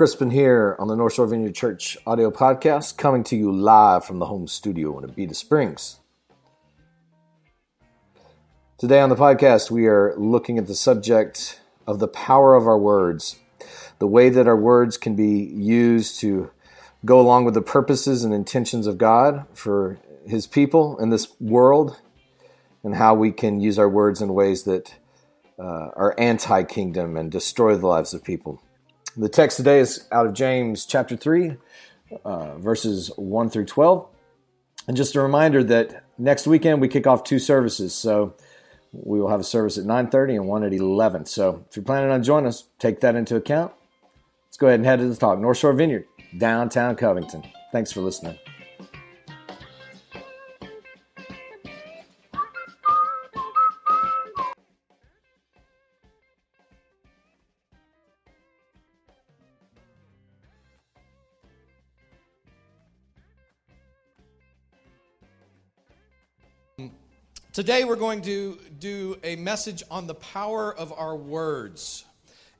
Crispin here on the North Shore Vineyard Church audio podcast, coming to you live from the home studio in Abita Springs. Today on the podcast, we are looking at the subject of the power of our words, the way that our words can be used to go along with the purposes and intentions of God for His people in this world, and how we can use our words in ways that uh, are anti kingdom and destroy the lives of people. The text today is out of James chapter 3, uh, verses 1 through 12. And just a reminder that next weekend we kick off two services. So we will have a service at 9.30 and one at 11. So if you're planning on joining us, take that into account. Let's go ahead and head to the talk. North Shore Vineyard, downtown Covington. Thanks for listening. Today we're going to do a message on the power of our words.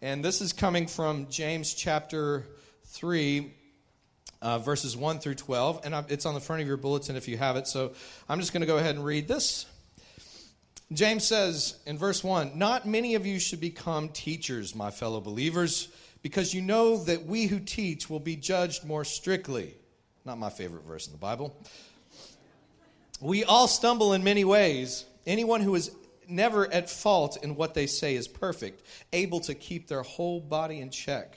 And this is coming from James chapter 3, uh, verses 1 through 12. And it's on the front of your bulletin if you have it. So I'm just going to go ahead and read this. James says in verse 1 Not many of you should become teachers, my fellow believers, because you know that we who teach will be judged more strictly. Not my favorite verse in the Bible. We all stumble in many ways. Anyone who is never at fault in what they say is perfect, able to keep their whole body in check.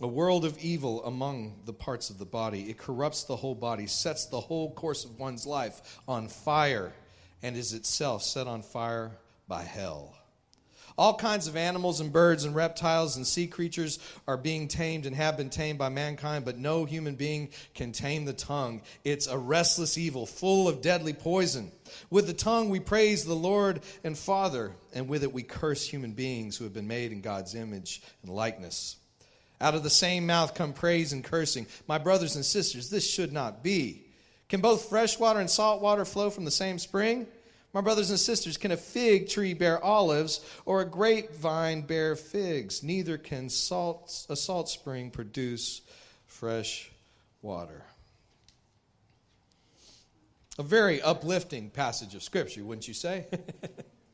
a world of evil among the parts of the body. It corrupts the whole body, sets the whole course of one's life on fire, and is itself set on fire by hell. All kinds of animals and birds and reptiles and sea creatures are being tamed and have been tamed by mankind, but no human being can tame the tongue. It's a restless evil, full of deadly poison. With the tongue we praise the Lord and Father, and with it we curse human beings who have been made in God's image and likeness. Out of the same mouth come praise and cursing. My brothers and sisters, this should not be. Can both fresh water and salt water flow from the same spring? My brothers and sisters, can a fig tree bear olives or a grapevine bear figs? Neither can salt, a salt spring produce fresh water. A very uplifting passage of Scripture, wouldn't you say?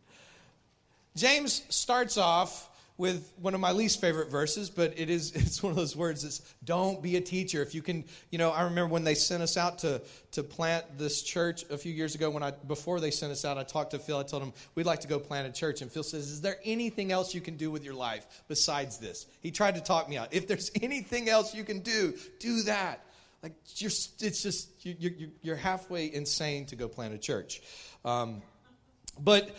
James starts off with one of my least favorite verses, but it is it's one of those words that's don't be a teacher. If you can, you know, I remember when they sent us out to to plant this church a few years ago when I before they sent us out, I talked to Phil, I told him we'd like to go plant a church. And Phil says, Is there anything else you can do with your life besides this? He tried to talk me out. If there's anything else you can do, do that. Like you're, it's just you're, you're halfway insane to go plant a church. Um, but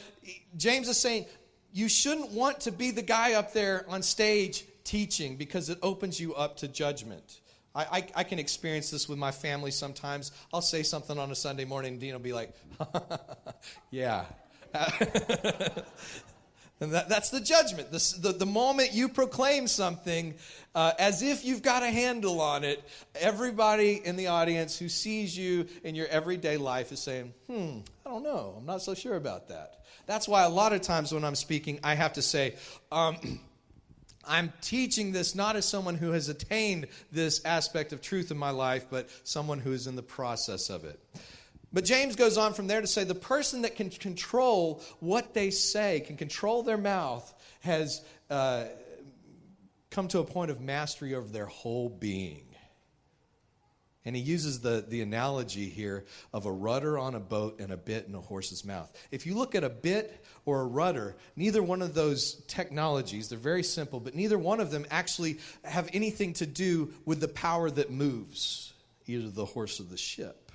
James is saying, you shouldn't want to be the guy up there on stage teaching because it opens you up to judgment. I, I, I, can experience this with my family sometimes. I'll say something on a Sunday morning, and Dean will be like, Yeah. and that, that's the judgment. The, the, the, moment you proclaim something uh, as if you've got a handle on it, everybody in the audience who sees you in your everyday life is saying, Hmm, I don't know. I'm not so sure about that. That's why a lot of times when I'm speaking, I have to say, um, I'm teaching this not as someone who has attained this aspect of truth in my life, but someone who is in the process of it. But James goes on from there to say the person that can control what they say, can control their mouth, has uh, come to a point of mastery over their whole being. And he uses the, the analogy here of a rudder on a boat and a bit in a horse's mouth. If you look at a bit or a rudder, neither one of those technologies, they're very simple, but neither one of them actually have anything to do with the power that moves either the horse or the ship.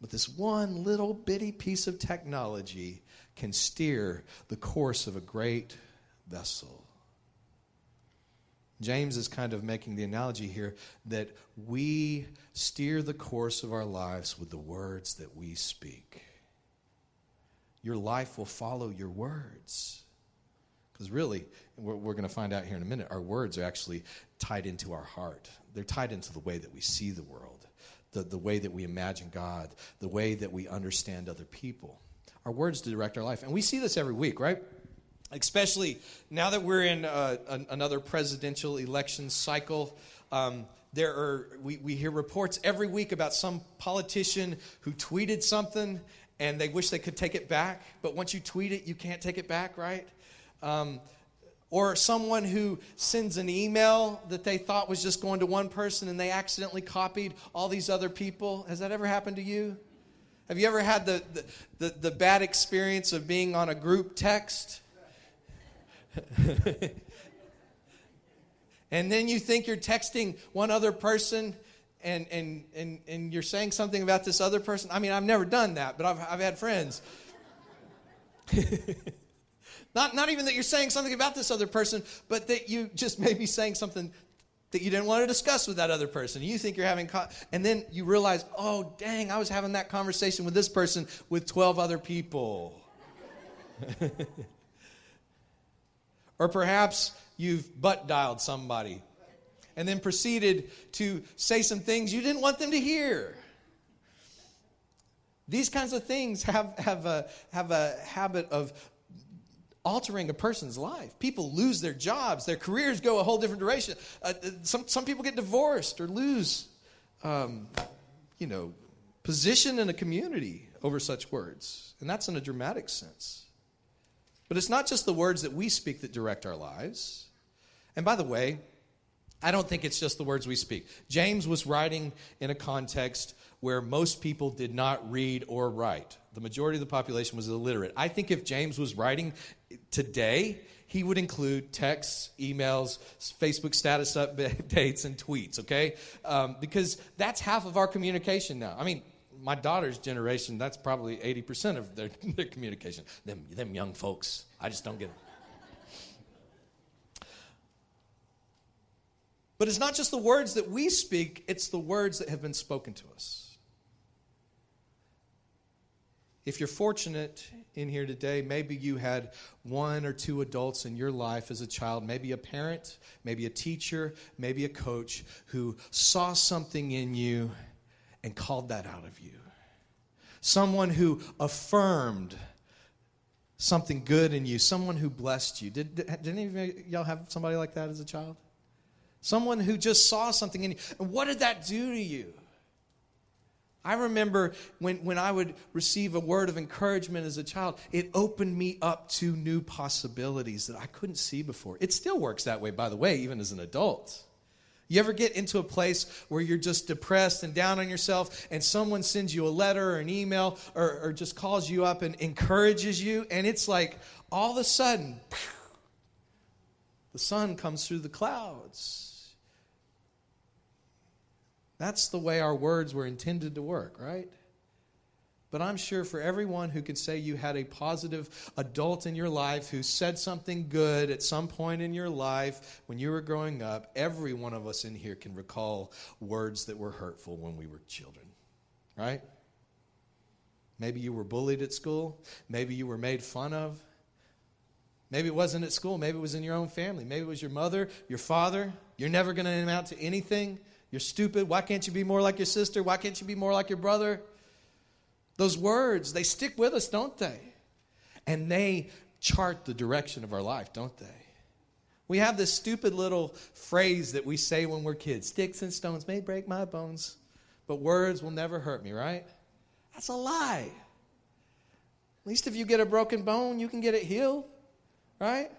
But this one little bitty piece of technology can steer the course of a great vessel. James is kind of making the analogy here that we steer the course of our lives with the words that we speak. Your life will follow your words. Because really, we're, we're going to find out here in a minute, our words are actually tied into our heart. They're tied into the way that we see the world, the, the way that we imagine God, the way that we understand other people. Our words direct our life. And we see this every week, right? Especially now that we're in uh, an, another presidential election cycle. Um, there are we, we hear reports every week about some politician who tweeted something and they wish they could take it back, but once you tweet it, you can't take it back, right? Um, or someone who sends an email that they thought was just going to one person and they accidentally copied all these other people. Has that ever happened to you? Have you ever had the, the, the, the bad experience of being on a group text? and then you think you're texting one other person and, and, and, and you're saying something about this other person. I mean, I've never done that, but I've, I've had friends. not, not even that you're saying something about this other person, but that you just may be saying something that you didn't want to discuss with that other person. You think you're having, and then you realize, oh, dang, I was having that conversation with this person with 12 other people. Or perhaps you've butt dialed somebody and then proceeded to say some things you didn't want them to hear. These kinds of things have, have, a, have a habit of altering a person's life. People lose their jobs, their careers go a whole different direction. Uh, some, some people get divorced or lose, um, you know, position in a community over such words. And that's in a dramatic sense. But it's not just the words that we speak that direct our lives. And by the way, I don't think it's just the words we speak. James was writing in a context where most people did not read or write. The majority of the population was illiterate. I think if James was writing today, he would include texts, emails, Facebook status updates, and tweets, okay? Um, because that's half of our communication now. I mean, my daughter's generation, that's probably 80% of their, their communication. Them, them young folks, I just don't get it. But it's not just the words that we speak, it's the words that have been spoken to us. If you're fortunate in here today, maybe you had one or two adults in your life as a child, maybe a parent, maybe a teacher, maybe a coach who saw something in you and called that out of you. Someone who affirmed something good in you, someone who blessed you. Did, did, did any of y'all have somebody like that as a child? Someone who just saw something in you. And what did that do to you? I remember when, when I would receive a word of encouragement as a child, it opened me up to new possibilities that I couldn't see before. It still works that way, by the way, even as an adult. You ever get into a place where you're just depressed and down on yourself, and someone sends you a letter or an email or, or just calls you up and encourages you, and it's like all of a sudden, the sun comes through the clouds. That's the way our words were intended to work, right? But I'm sure for everyone who could say you had a positive adult in your life who said something good at some point in your life when you were growing up, every one of us in here can recall words that were hurtful when we were children, right? Maybe you were bullied at school. Maybe you were made fun of. Maybe it wasn't at school. Maybe it was in your own family. Maybe it was your mother, your father. You're never going to amount to anything. You're stupid. Why can't you be more like your sister? Why can't you be more like your brother? Those words, they stick with us, don't they? And they chart the direction of our life, don't they? We have this stupid little phrase that we say when we're kids sticks and stones may break my bones, but words will never hurt me, right? That's a lie. At least if you get a broken bone, you can get it healed, right?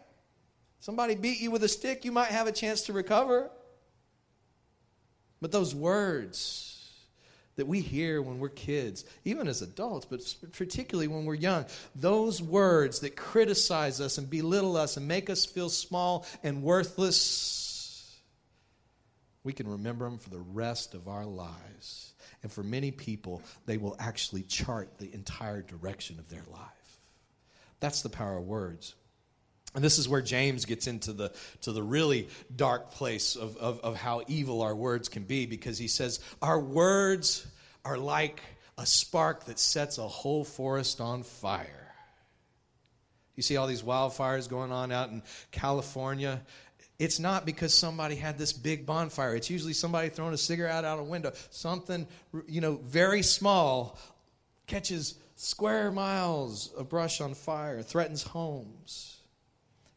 Somebody beat you with a stick, you might have a chance to recover. But those words, that we hear when we're kids, even as adults, but particularly when we're young. Those words that criticize us and belittle us and make us feel small and worthless, we can remember them for the rest of our lives. And for many people, they will actually chart the entire direction of their life. That's the power of words. And this is where James gets into the, to the really dark place of, of, of how evil our words can be because he says, Our words are like a spark that sets a whole forest on fire. You see all these wildfires going on out in California. It's not because somebody had this big bonfire. It's usually somebody throwing a cigarette out a window. Something, you know, very small catches square miles of brush on fire, threatens homes.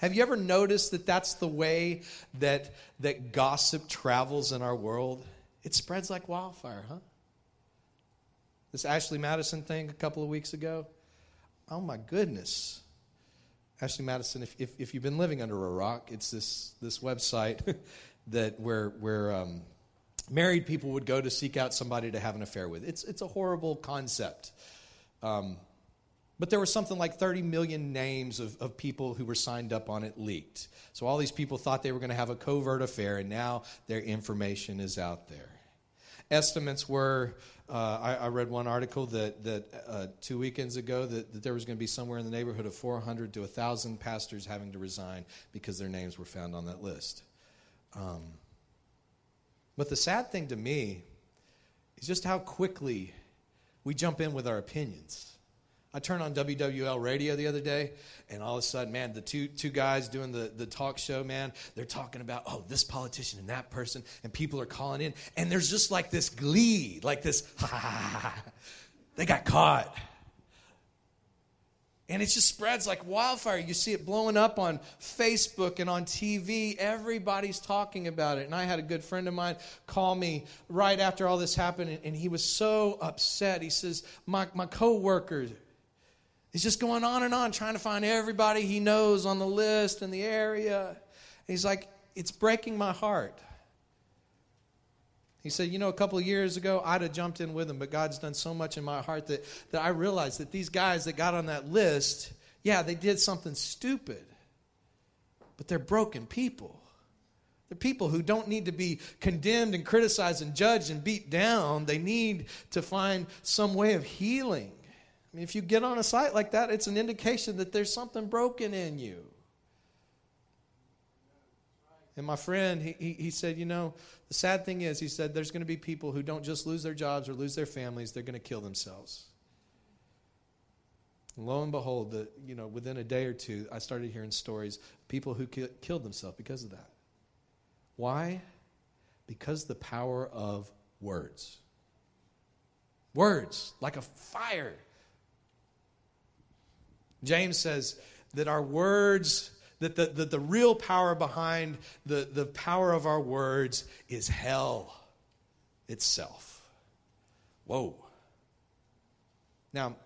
Have you ever noticed that that's the way that, that gossip travels in our world? It spreads like wildfire, huh? This Ashley Madison thing a couple of weeks ago. Oh my goodness. Ashley Madison, if, if, if, you've been living under a rock, it's this, this website that where, where um, married people would go to seek out somebody to have an affair with. It's, it's a horrible concept. Um, but there were something like 30 million names of, of people who were signed up on it leaked. So all these people thought they were going to have a covert affair, and now their information is out there. Estimates were uh, I, I, read one article that, that uh, two weekends ago that, that there was going to be somewhere in the neighborhood of 400 to 1,000 pastors having to resign because their names were found on that list. Um, but the sad thing to me is just how quickly we jump in with our opinions. I turned on WWL radio the other day, and all of a sudden, man, the two, two guys doing the, the talk show, man, they're talking about, oh, this politician and that person, and people are calling in, and there's just like this glee, like this, ha ha ha ha. They got caught. And it just spreads like wildfire. You see it blowing up on Facebook and on TV. Everybody's talking about it. And I had a good friend of mine call me right after all this happened, and he was so upset. He says, My, my coworker He's just going on and on, trying to find everybody he knows on the list in the area. he's like, It's breaking my heart. He said, You know, a couple of years ago, I'd have jumped in with him, but God's done so much in my heart that, that I realized that these guys that got on that list, yeah, they did something stupid, but they're broken people. They're people who don't need to be condemned and criticized and judged and beat down. They need to find some way of healing. I mean, if you get on a site like that, it's an indication that there's something broken in you. And my friend, he, he, said, you know, the sad thing is, he said, there's going to be people who don't just lose their jobs or lose their families, they're going to kill themselves. And lo and behold, the, you know, within a day or two, I started hearing stories people who ki- killed themselves because of that. Why? Because the power of words. Words, like a fire James says that our words, that the, the, the real power behind the, the power of our words is hell itself. Whoa. Now,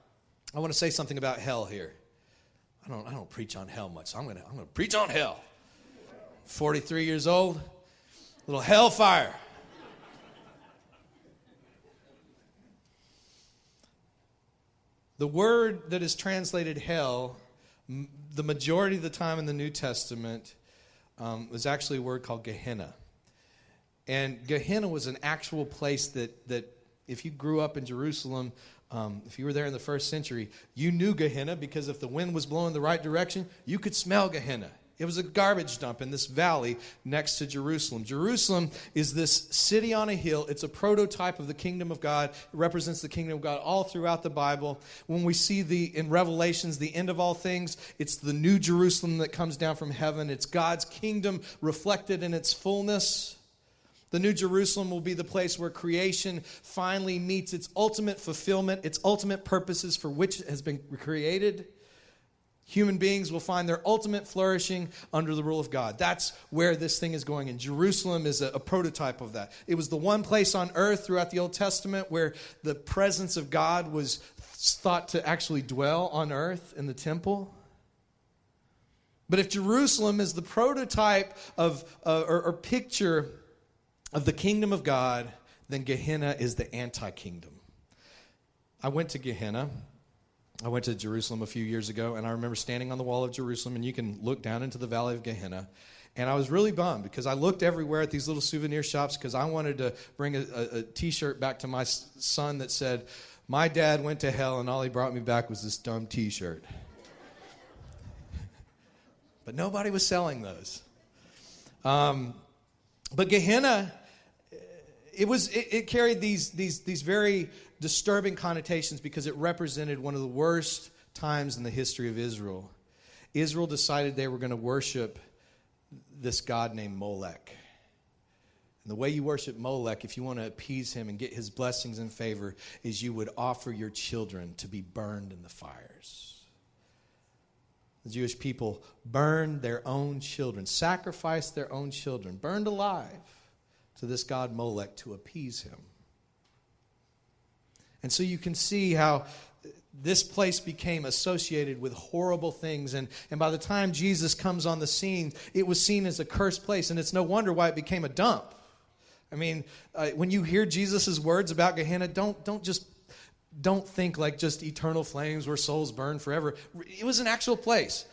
I want to say something about hell here. I don't, I don't preach on hell much, so I'm going to I'm going to preach on hell. 43 years old, little hellfire. The word that is translated hell, m- the majority of the time in the New Testament, um, was actually a word called Gehenna. And Gehenna was an actual place that, that if you grew up in Jerusalem, um, if you were there in the first century, you knew Gehenna because if the wind was blowing the right direction, you could smell Gehenna. It was a garbage dump in this valley next to Jerusalem. Jerusalem is this city on a hill. It's a prototype of the kingdom of God. It represents the kingdom of God all throughout the Bible. When we see the in Revelations the end of all things, it's the new Jerusalem that comes down from heaven. It's God's kingdom reflected in its fullness. The New Jerusalem will be the place where creation finally meets its ultimate fulfillment, its ultimate purposes for which it has been created. Human beings will find their ultimate flourishing under the rule of God. That's where this thing is going. And Jerusalem is a, a, prototype of that. It was the one place on earth throughout the Old Testament where the presence of God was thought to actually dwell on earth in the temple. But if Jerusalem is the prototype of, uh, or, or picture of the kingdom of God, then Gehenna is the anti kingdom. I went to Gehenna I went to Jerusalem a few years ago, and I remember standing on the wall of Jerusalem, and you can look down into the valley of Gehenna. And I was really bummed because I looked everywhere at these little souvenir shops because I wanted to bring a a, a t-shirt back to my son that said, "My dad went to hell and all he brought me back was this dumb t-shirt." but nobody was selling those. Um, but Gehenna, it was it, it carried these these these very disturbing connotations because it represented one of the worst times in the history of Israel. Israel decided they were going to worship this god named Molech. And the way you worship Molech, if you want to appease him and get his blessings and favor, is you would offer your children to be burned in the fires. The Jewish people burned their own children, sacrificed their own children, burned alive to this god Molech to appease him. And so you can see how this place became associated with horrible things. And, and by the time Jesus comes on the scene, it was seen as a cursed place. And it's no wonder why it became a dump. I mean, uh, when you hear Jesus' words about Gehenna, don't, don't just don't think like just eternal flames where souls burn forever. It was an actual place.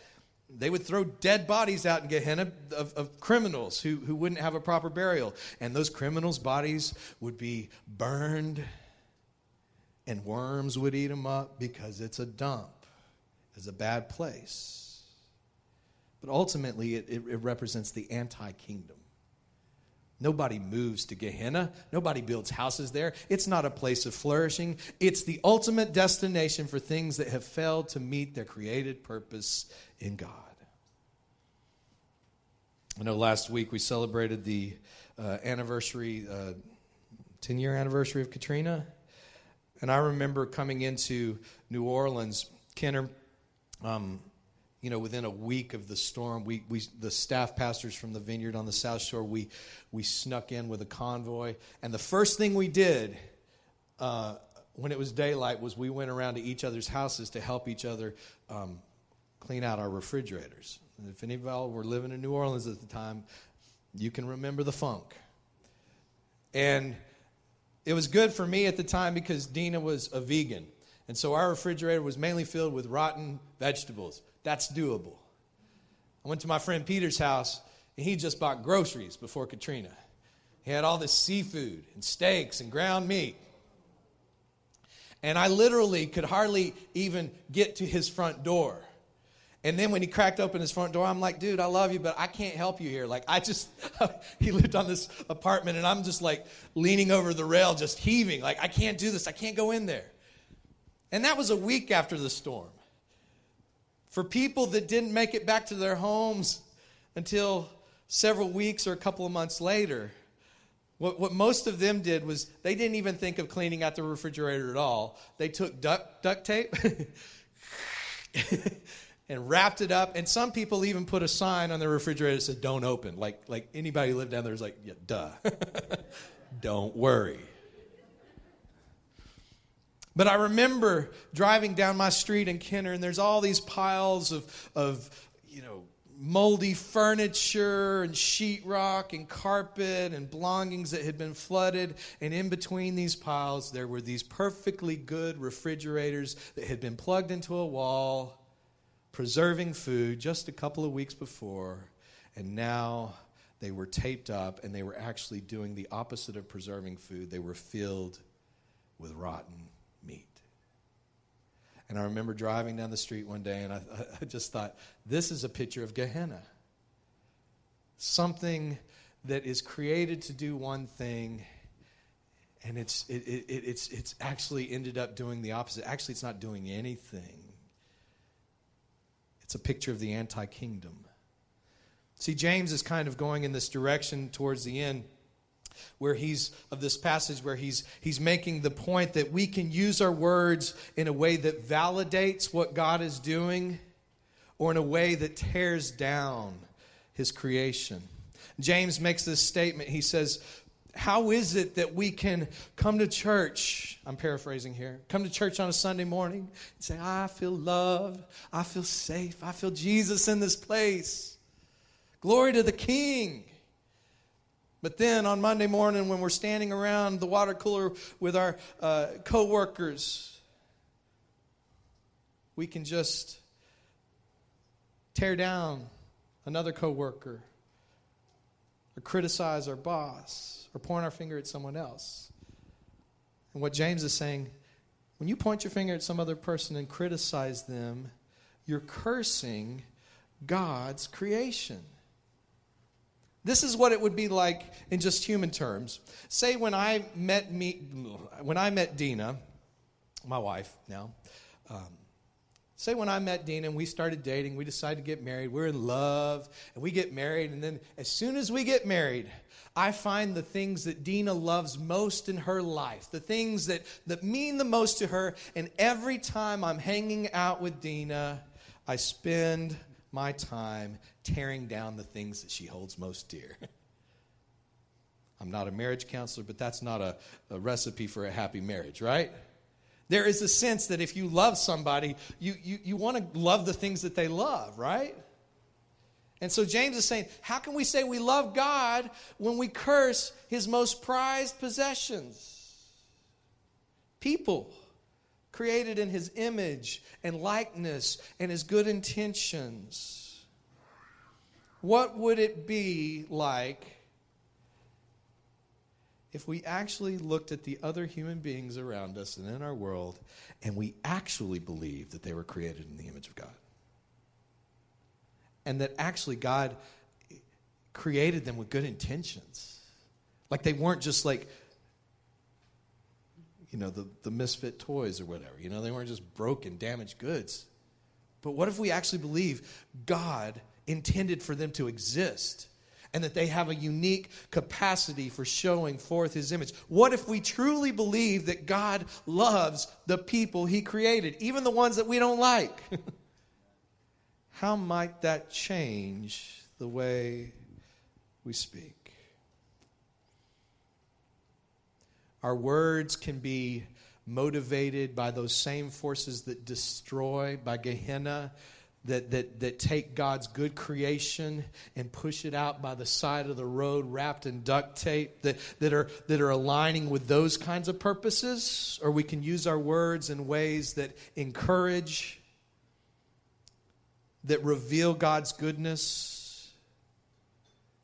They would throw dead bodies out in Gehenna of, of criminals who, who wouldn't have a proper burial. And those criminals' bodies would be burned and worms would eat them up because it's a dump, it's a bad place. But ultimately, it, it, it represents the anti kingdom. Nobody moves to Gehenna. Nobody builds houses there. It's not a place of flourishing. It's the ultimate destination for things that have failed to meet their created purpose in God. I know last week we celebrated the uh, anniversary, uh, 10 year anniversary of Katrina. And I remember coming into New Orleans, Kenner, um, you know, within a week of the storm, we, we the staff pastors from the vineyard on the South Shore, we we snuck in with a convoy, and the first thing we did uh, when it was daylight was we went around to each other's houses to help each other um, clean out our refrigerators. And if any of y'all were living in New Orleans at the time, you can remember the funk. And it was good for me at the time because Dina was a vegan. And so our refrigerator was mainly filled with rotten vegetables. That's doable. I went to my friend Peter's house, and he just bought groceries before Katrina. He had all this seafood and steaks and ground meat. And I literally could hardly even get to his front door. And then when he cracked open his front door, I'm like, dude, I love you, but I can't help you here. Like, I just, he lived on this apartment, and I'm just like leaning over the rail, just heaving. Like, I can't do this. I can't go in there. And that was a week after the storm. For people that didn't make it back to their homes until several weeks or a couple of months later, what, what most of them did was they didn't even think of cleaning out the refrigerator at all. They took duct, duct tape. and wrapped it up. And some people even put a sign on the refrigerator that said, Don't open. Like, like anybody who lived down there is like, Yeah, duh. Don't worry. But I remember driving down my street in Kenner, and there's all these piles of, of you know, moldy furniture and sheetrock and carpet and belongings that had been flooded. And in between these piles, there were these perfectly good refrigerators that had been plugged into a wall preserving food just a couple of weeks before, and now they were taped up and they were actually doing the opposite of preserving food. They were filled with rotten meat. And I remember driving down the street one day and I, I just thought, this is a picture of Gehenna. Something that is created to do one thing and it's, it, it, it's, it's actually ended up doing the opposite. Actually, it's not doing anything. It's a picture of the anti kingdom. See, James is kind of going in this direction towards the end where he's of this passage where he's he's making the point that we can use our words in a way that validates what God is doing or in a way that tears down his creation. James makes this statement. He says, how is it that we can come to church? I'm paraphrasing here. Come to church on a Sunday morning and say, I feel loved. I feel safe. I feel Jesus in this place. Glory to the King. But then on Monday morning, when we're standing around the water cooler with our uh, co workers, we can just tear down another co worker or criticize our boss or point our finger at someone else. And what James is saying, when you point your finger at some other person and criticize them, you're cursing God's creation. This is what it would be like in just human terms. Say when I met me, when I met Dina, my wife now. Um, say when I met Dina and we started dating, we decided to get married. We're in love, and we get married, and then as soon as we get married, I find the things that Dina loves most in her life, the things that, that mean the most to her. And every time I'm hanging out with Dina, I spend my time tearing down the things that she holds most dear. I'm not a marriage counselor, but that's not a, a recipe for a happy marriage, right? There is a sense that if you love somebody, you, you, you want to love the things that they love, right? And so James is saying, how can we say we love God when we curse his most prized possessions? People created in his image and likeness and his good intentions. What would it be like if we actually looked at the other human beings around us and in our world and we actually believed that they were created in the image of God? And that actually God created them with good intentions. Like they weren't just like you know, the, the misfit toys or whatever. You know, they weren't just broken, damaged goods. But what if we actually believe God intended for them to exist and that they have a unique capacity for showing forth his image? What if we truly believe that God loves the people he created, even the ones that we don't like? How might that change the way we speak? Our words can be motivated by those same forces that destroy, by Gehenna, that, that, that take God's good creation and push it out by the side of the road wrapped in duct tape, that, that, are, that are aligning with those kinds of purposes. Or we can use our words in ways that encourage, that reveal God's goodness,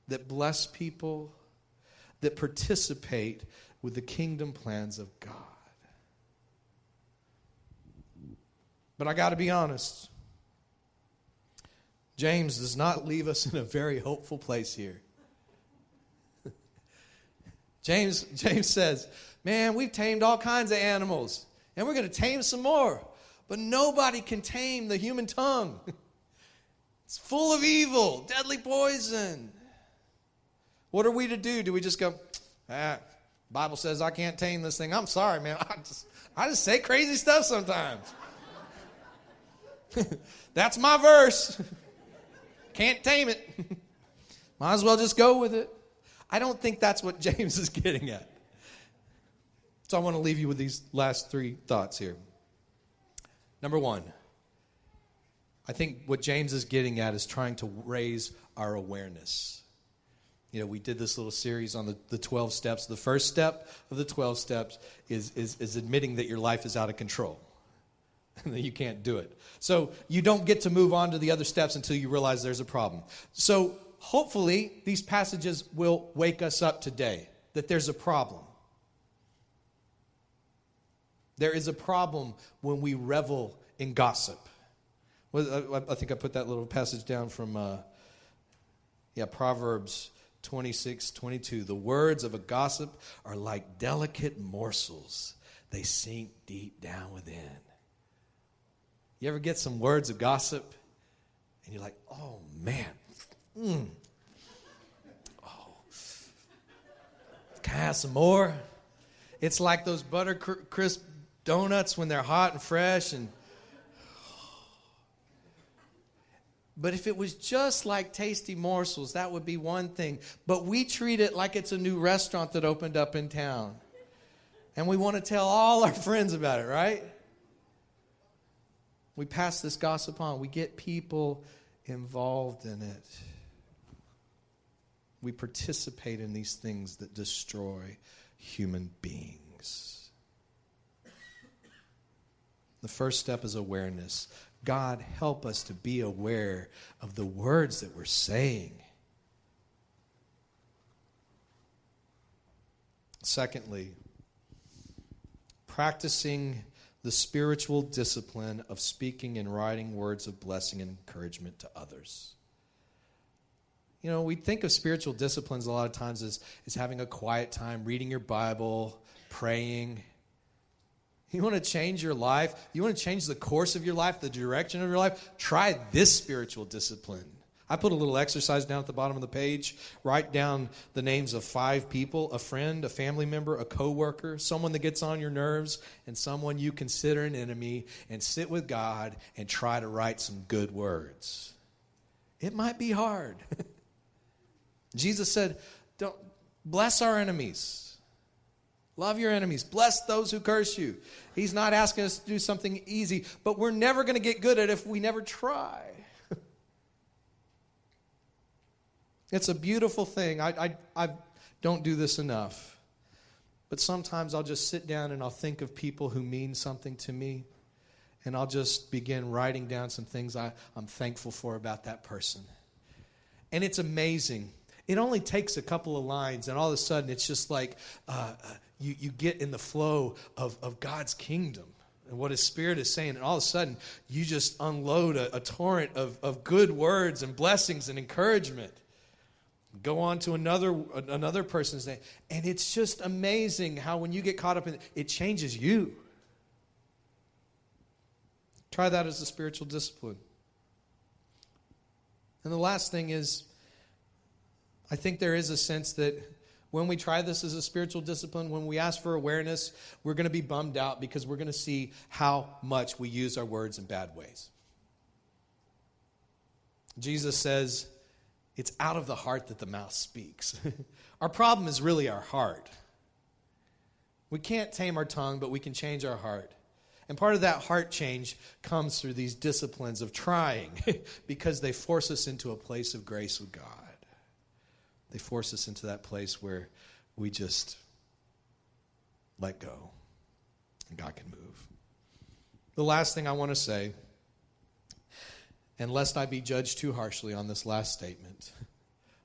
that bless people, that participate with the kingdom plans of God. But I got to be honest. James does not leave us in a very hopeful place here. James, James says, Man, we've tamed all kinds of animals, and we're going to tame some more. But nobody can tame the human tongue. it's full of evil, deadly poison. What are we to do? Do we just go, ah, Bible says I can't tame this thing. I'm sorry, man. I just, I just say crazy stuff sometimes. That's my verse. Can't tame it. Might as well just go with it. I don't think that's what James is getting at. So I want to leave you with these last three thoughts here. Number one, I think what James is getting at is trying to raise our awareness you know, we did this little series on the, the 12 steps. The first step of the 12 steps is, is, is admitting that your life is out of control you can't do it. So you don't get to move on to the other steps until you realize there's a problem. So hopefully, these passages will wake us up today that there's a problem. There is a problem when we revel in gossip. I, I think I put that little passage down from, uh, yeah, Proverbs 26, 22. The words of a gossip are like delicate morsels, they sink deep down within. You ever get some words of gossip and you're like, oh man, mm. oh, can I have some more? It's like those butter crisp donuts when they're hot and fresh and But if it was just like tasty morsels, that would be one thing. But we treat it like it's a new restaurant that opened up in town. And we want to tell all our friends about it, right? We pass this gossip on. We get people involved in it. We participate in these things that destroy human beings. The first step is awareness. God, help us to be aware of the words that we're saying. Secondly, practicing the spiritual discipline of speaking and writing words of blessing and encouragement to others. You know, we think of spiritual disciplines a lot of times as, as having a quiet time, reading your Bible, praying. You want to change your life? You want to change the course of your life, the direction of your life? Try this spiritual discipline. I put a little exercise down at the bottom of the page. Write down the names of five people a friend, a family member, a coworker, someone that gets on your nerves, and someone you consider an enemy, and sit with God and try to write some good words. It might be hard. Jesus said, Don't bless our enemies. Love your enemies. Bless those who curse you. He's not asking us to do something easy, but we're never going to get good at it if we never try. It's a beautiful thing. I, I, I don't do this enough. But sometimes I'll just sit down and I'll think of people who mean something to me. And I'll just begin writing down some things I, I'm thankful for about that person. And it's amazing it only takes a couple of lines, and all of a sudden it's just like uh, uh, you, you get in the flow of, of God's kingdom and what His Spirit is saying. And all of a sudden you just unload a, a torrent of, of good words and blessings and encouragement. Go on to another another person's name, and it's just amazing how when you get caught up in it, it changes you. Try that as a spiritual discipline. And the last thing is I think there is a sense that when we try this as a spiritual discipline, when we ask for awareness, we're going to be bummed out because we're going to see how much we use our words in bad ways. Jesus says, it's out of the heart that the mouth speaks. our problem is really our heart. We can't tame our tongue, but we can change our heart. And part of that heart change comes through these disciplines of trying because they force us into a place of grace with God. They force us into that place where we just let go and God can move. The last thing I want to say, and lest I be judged too harshly on this last statement,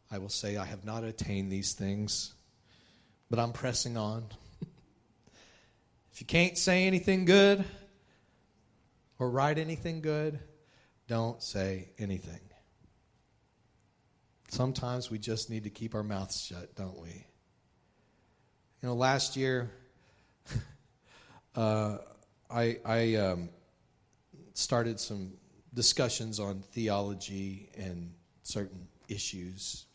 I will say I have not attained these things, but I'm pressing on. if you can't say anything good or write anything good, don't say anything. Sometimes we just need to keep our mouths shut, don't we? You know, last year, uh, I, I um, started some discussions on theology and certain issues.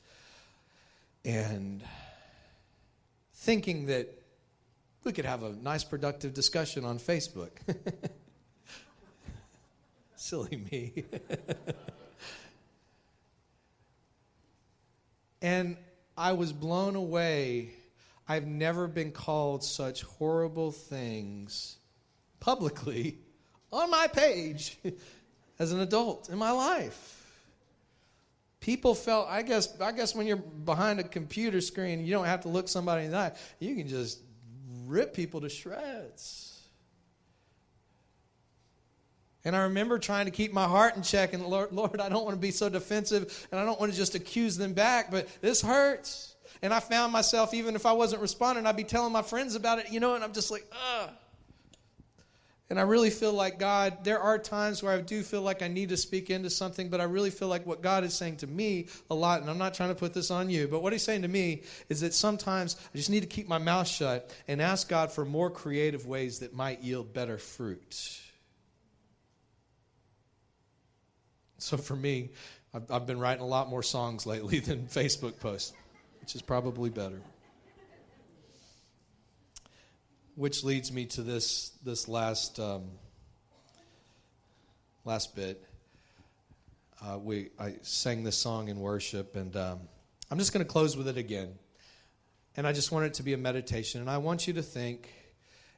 And thinking that we could have a nice, productive discussion on Facebook. Silly me. And I was blown away. I've never been called such horrible things publicly on my page as an adult in my life. People felt, I guess, I guess when you're behind a computer screen, you don't have to look somebody in the eye. You can just rip people to shreds. And I remember trying to keep my heart in check and Lord, Lord, I don't want to be so defensive and I don't want to just accuse them back, but this hurts. And I found myself, even if I wasn't responding, I'd be telling my friends about it, you know, and I'm just like, ugh. And I really feel like God, there are times where I do feel like I need to speak into something, but I really feel like what God is saying to me a lot, and I'm not trying to put this on you, but what He's saying to me is that sometimes I just need to keep my mouth shut and ask God for more creative ways that might yield better fruit. So for me, I've, I've been writing a lot more songs lately than Facebook posts, which is probably better. Which leads me to this this last um, last bit. Uh, we I sang this song in worship, and um, I'm just going to close with it again. And I just want it to be a meditation, and I want you to think,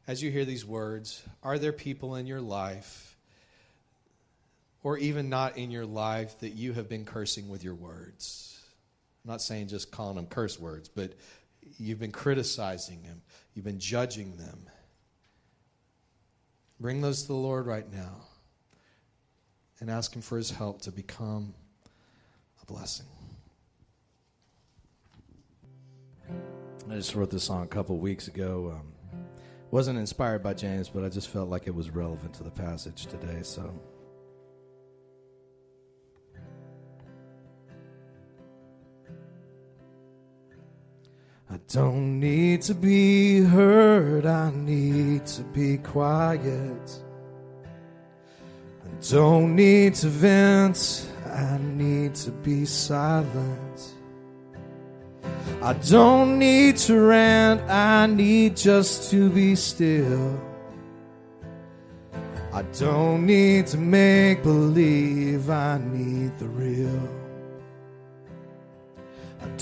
as you hear these words, are there people in your life? or even not in your life that you have been cursing with your words. I'm not saying just calling them curse words, but you've been criticizing them, you've been judging them. Bring those to the Lord right now and ask Him for His help to become a blessing. I just wrote this song a couple weeks ago. Um, wasn't inspired by James, but I just felt like it was relevant to the passage today. So. Don't need to be heard, I need to be quiet. I don't need to vent, I need to be silent. I don't need to rant, I need just to be still. I don't need to make believe, I need the real.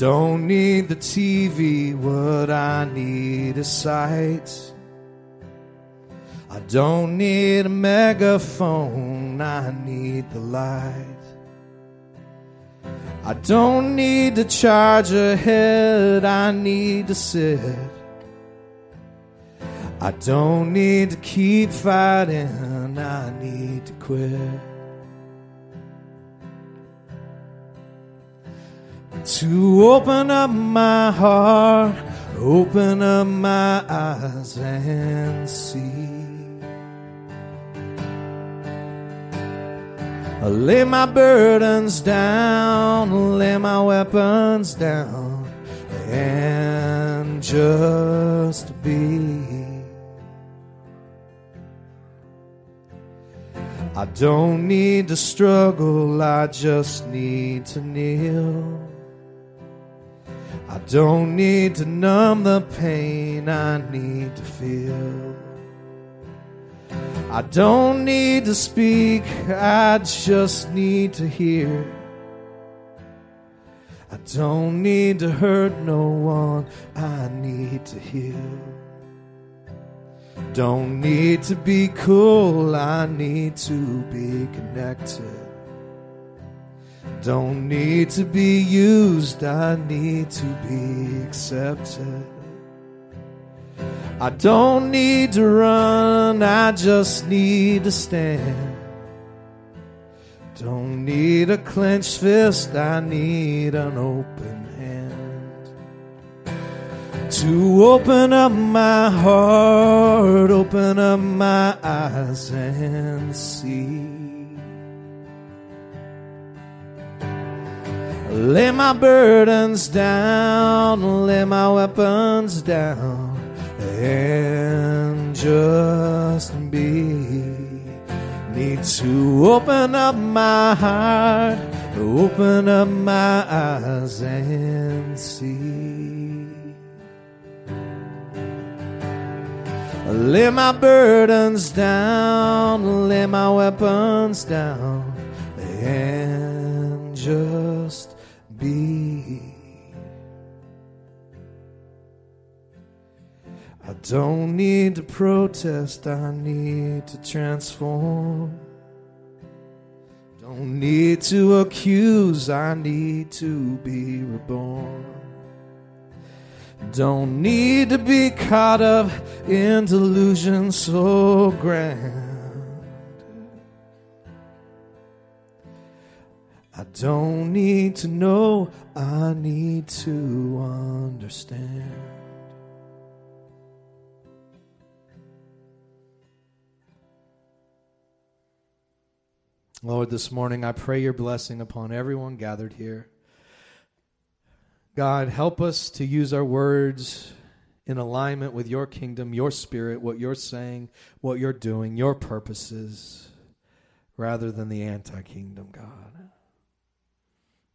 Don't need the TV, what I need is sight. I don't need a megaphone, I need the light. I don't need to charge ahead, I need to sit. I don't need to keep fighting, I need to quit. To open up my heart, open up my eyes and see. I lay my burdens down, lay my weapons down, and just be. I don't need to struggle, I just need to kneel. I don't need to numb the pain, I need to feel. I don't need to speak, I just need to hear. I don't need to hurt no one, I need to heal. Don't need to be cool, I need to be connected. Don't need to be used, I need to be accepted. I don't need to run, I just need to stand. Don't need a clenched fist, I need an open hand. To open up my heart, open up my eyes and see. Lay my burdens down, lay my weapons down, and just be. Need to open up my heart, open up my eyes and see. Lay my burdens down, lay my weapons down, and don't need to protest, I need to transform. Don't need to accuse, I need to be reborn. Don't need to be caught up in delusion so grand. I don't need to know, I need to understand. Lord, this morning I pray your blessing upon everyone gathered here. God, help us to use our words in alignment with your kingdom, your spirit, what you're saying, what you're doing, your purposes, rather than the anti kingdom, God.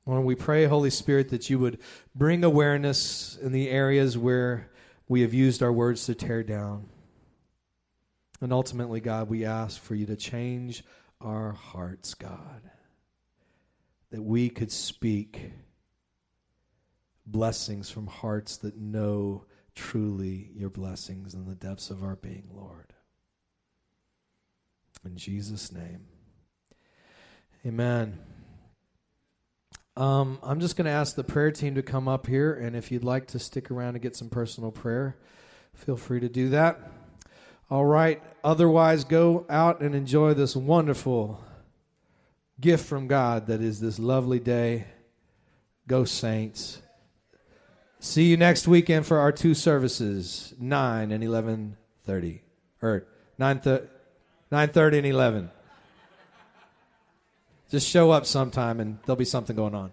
Lord, we pray, Holy Spirit, that you would bring awareness in the areas where we have used our words to tear down. And ultimately, God, we ask for you to change our hearts, God, that we could speak blessings from hearts that know truly your blessings in the depths of our being, Lord. In Jesus' name, amen. Um, I'm just going to ask the prayer team to come up here, and if you'd like to stick around and get some personal prayer, feel free to do that. All right. Otherwise, go out and enjoy this wonderful gift from God that is this lovely day. Go, Saints. See you next weekend for our two services, 9 and 11.30. Or 9.30 9.30 and 11. Just show up sometime and there'll be something going on.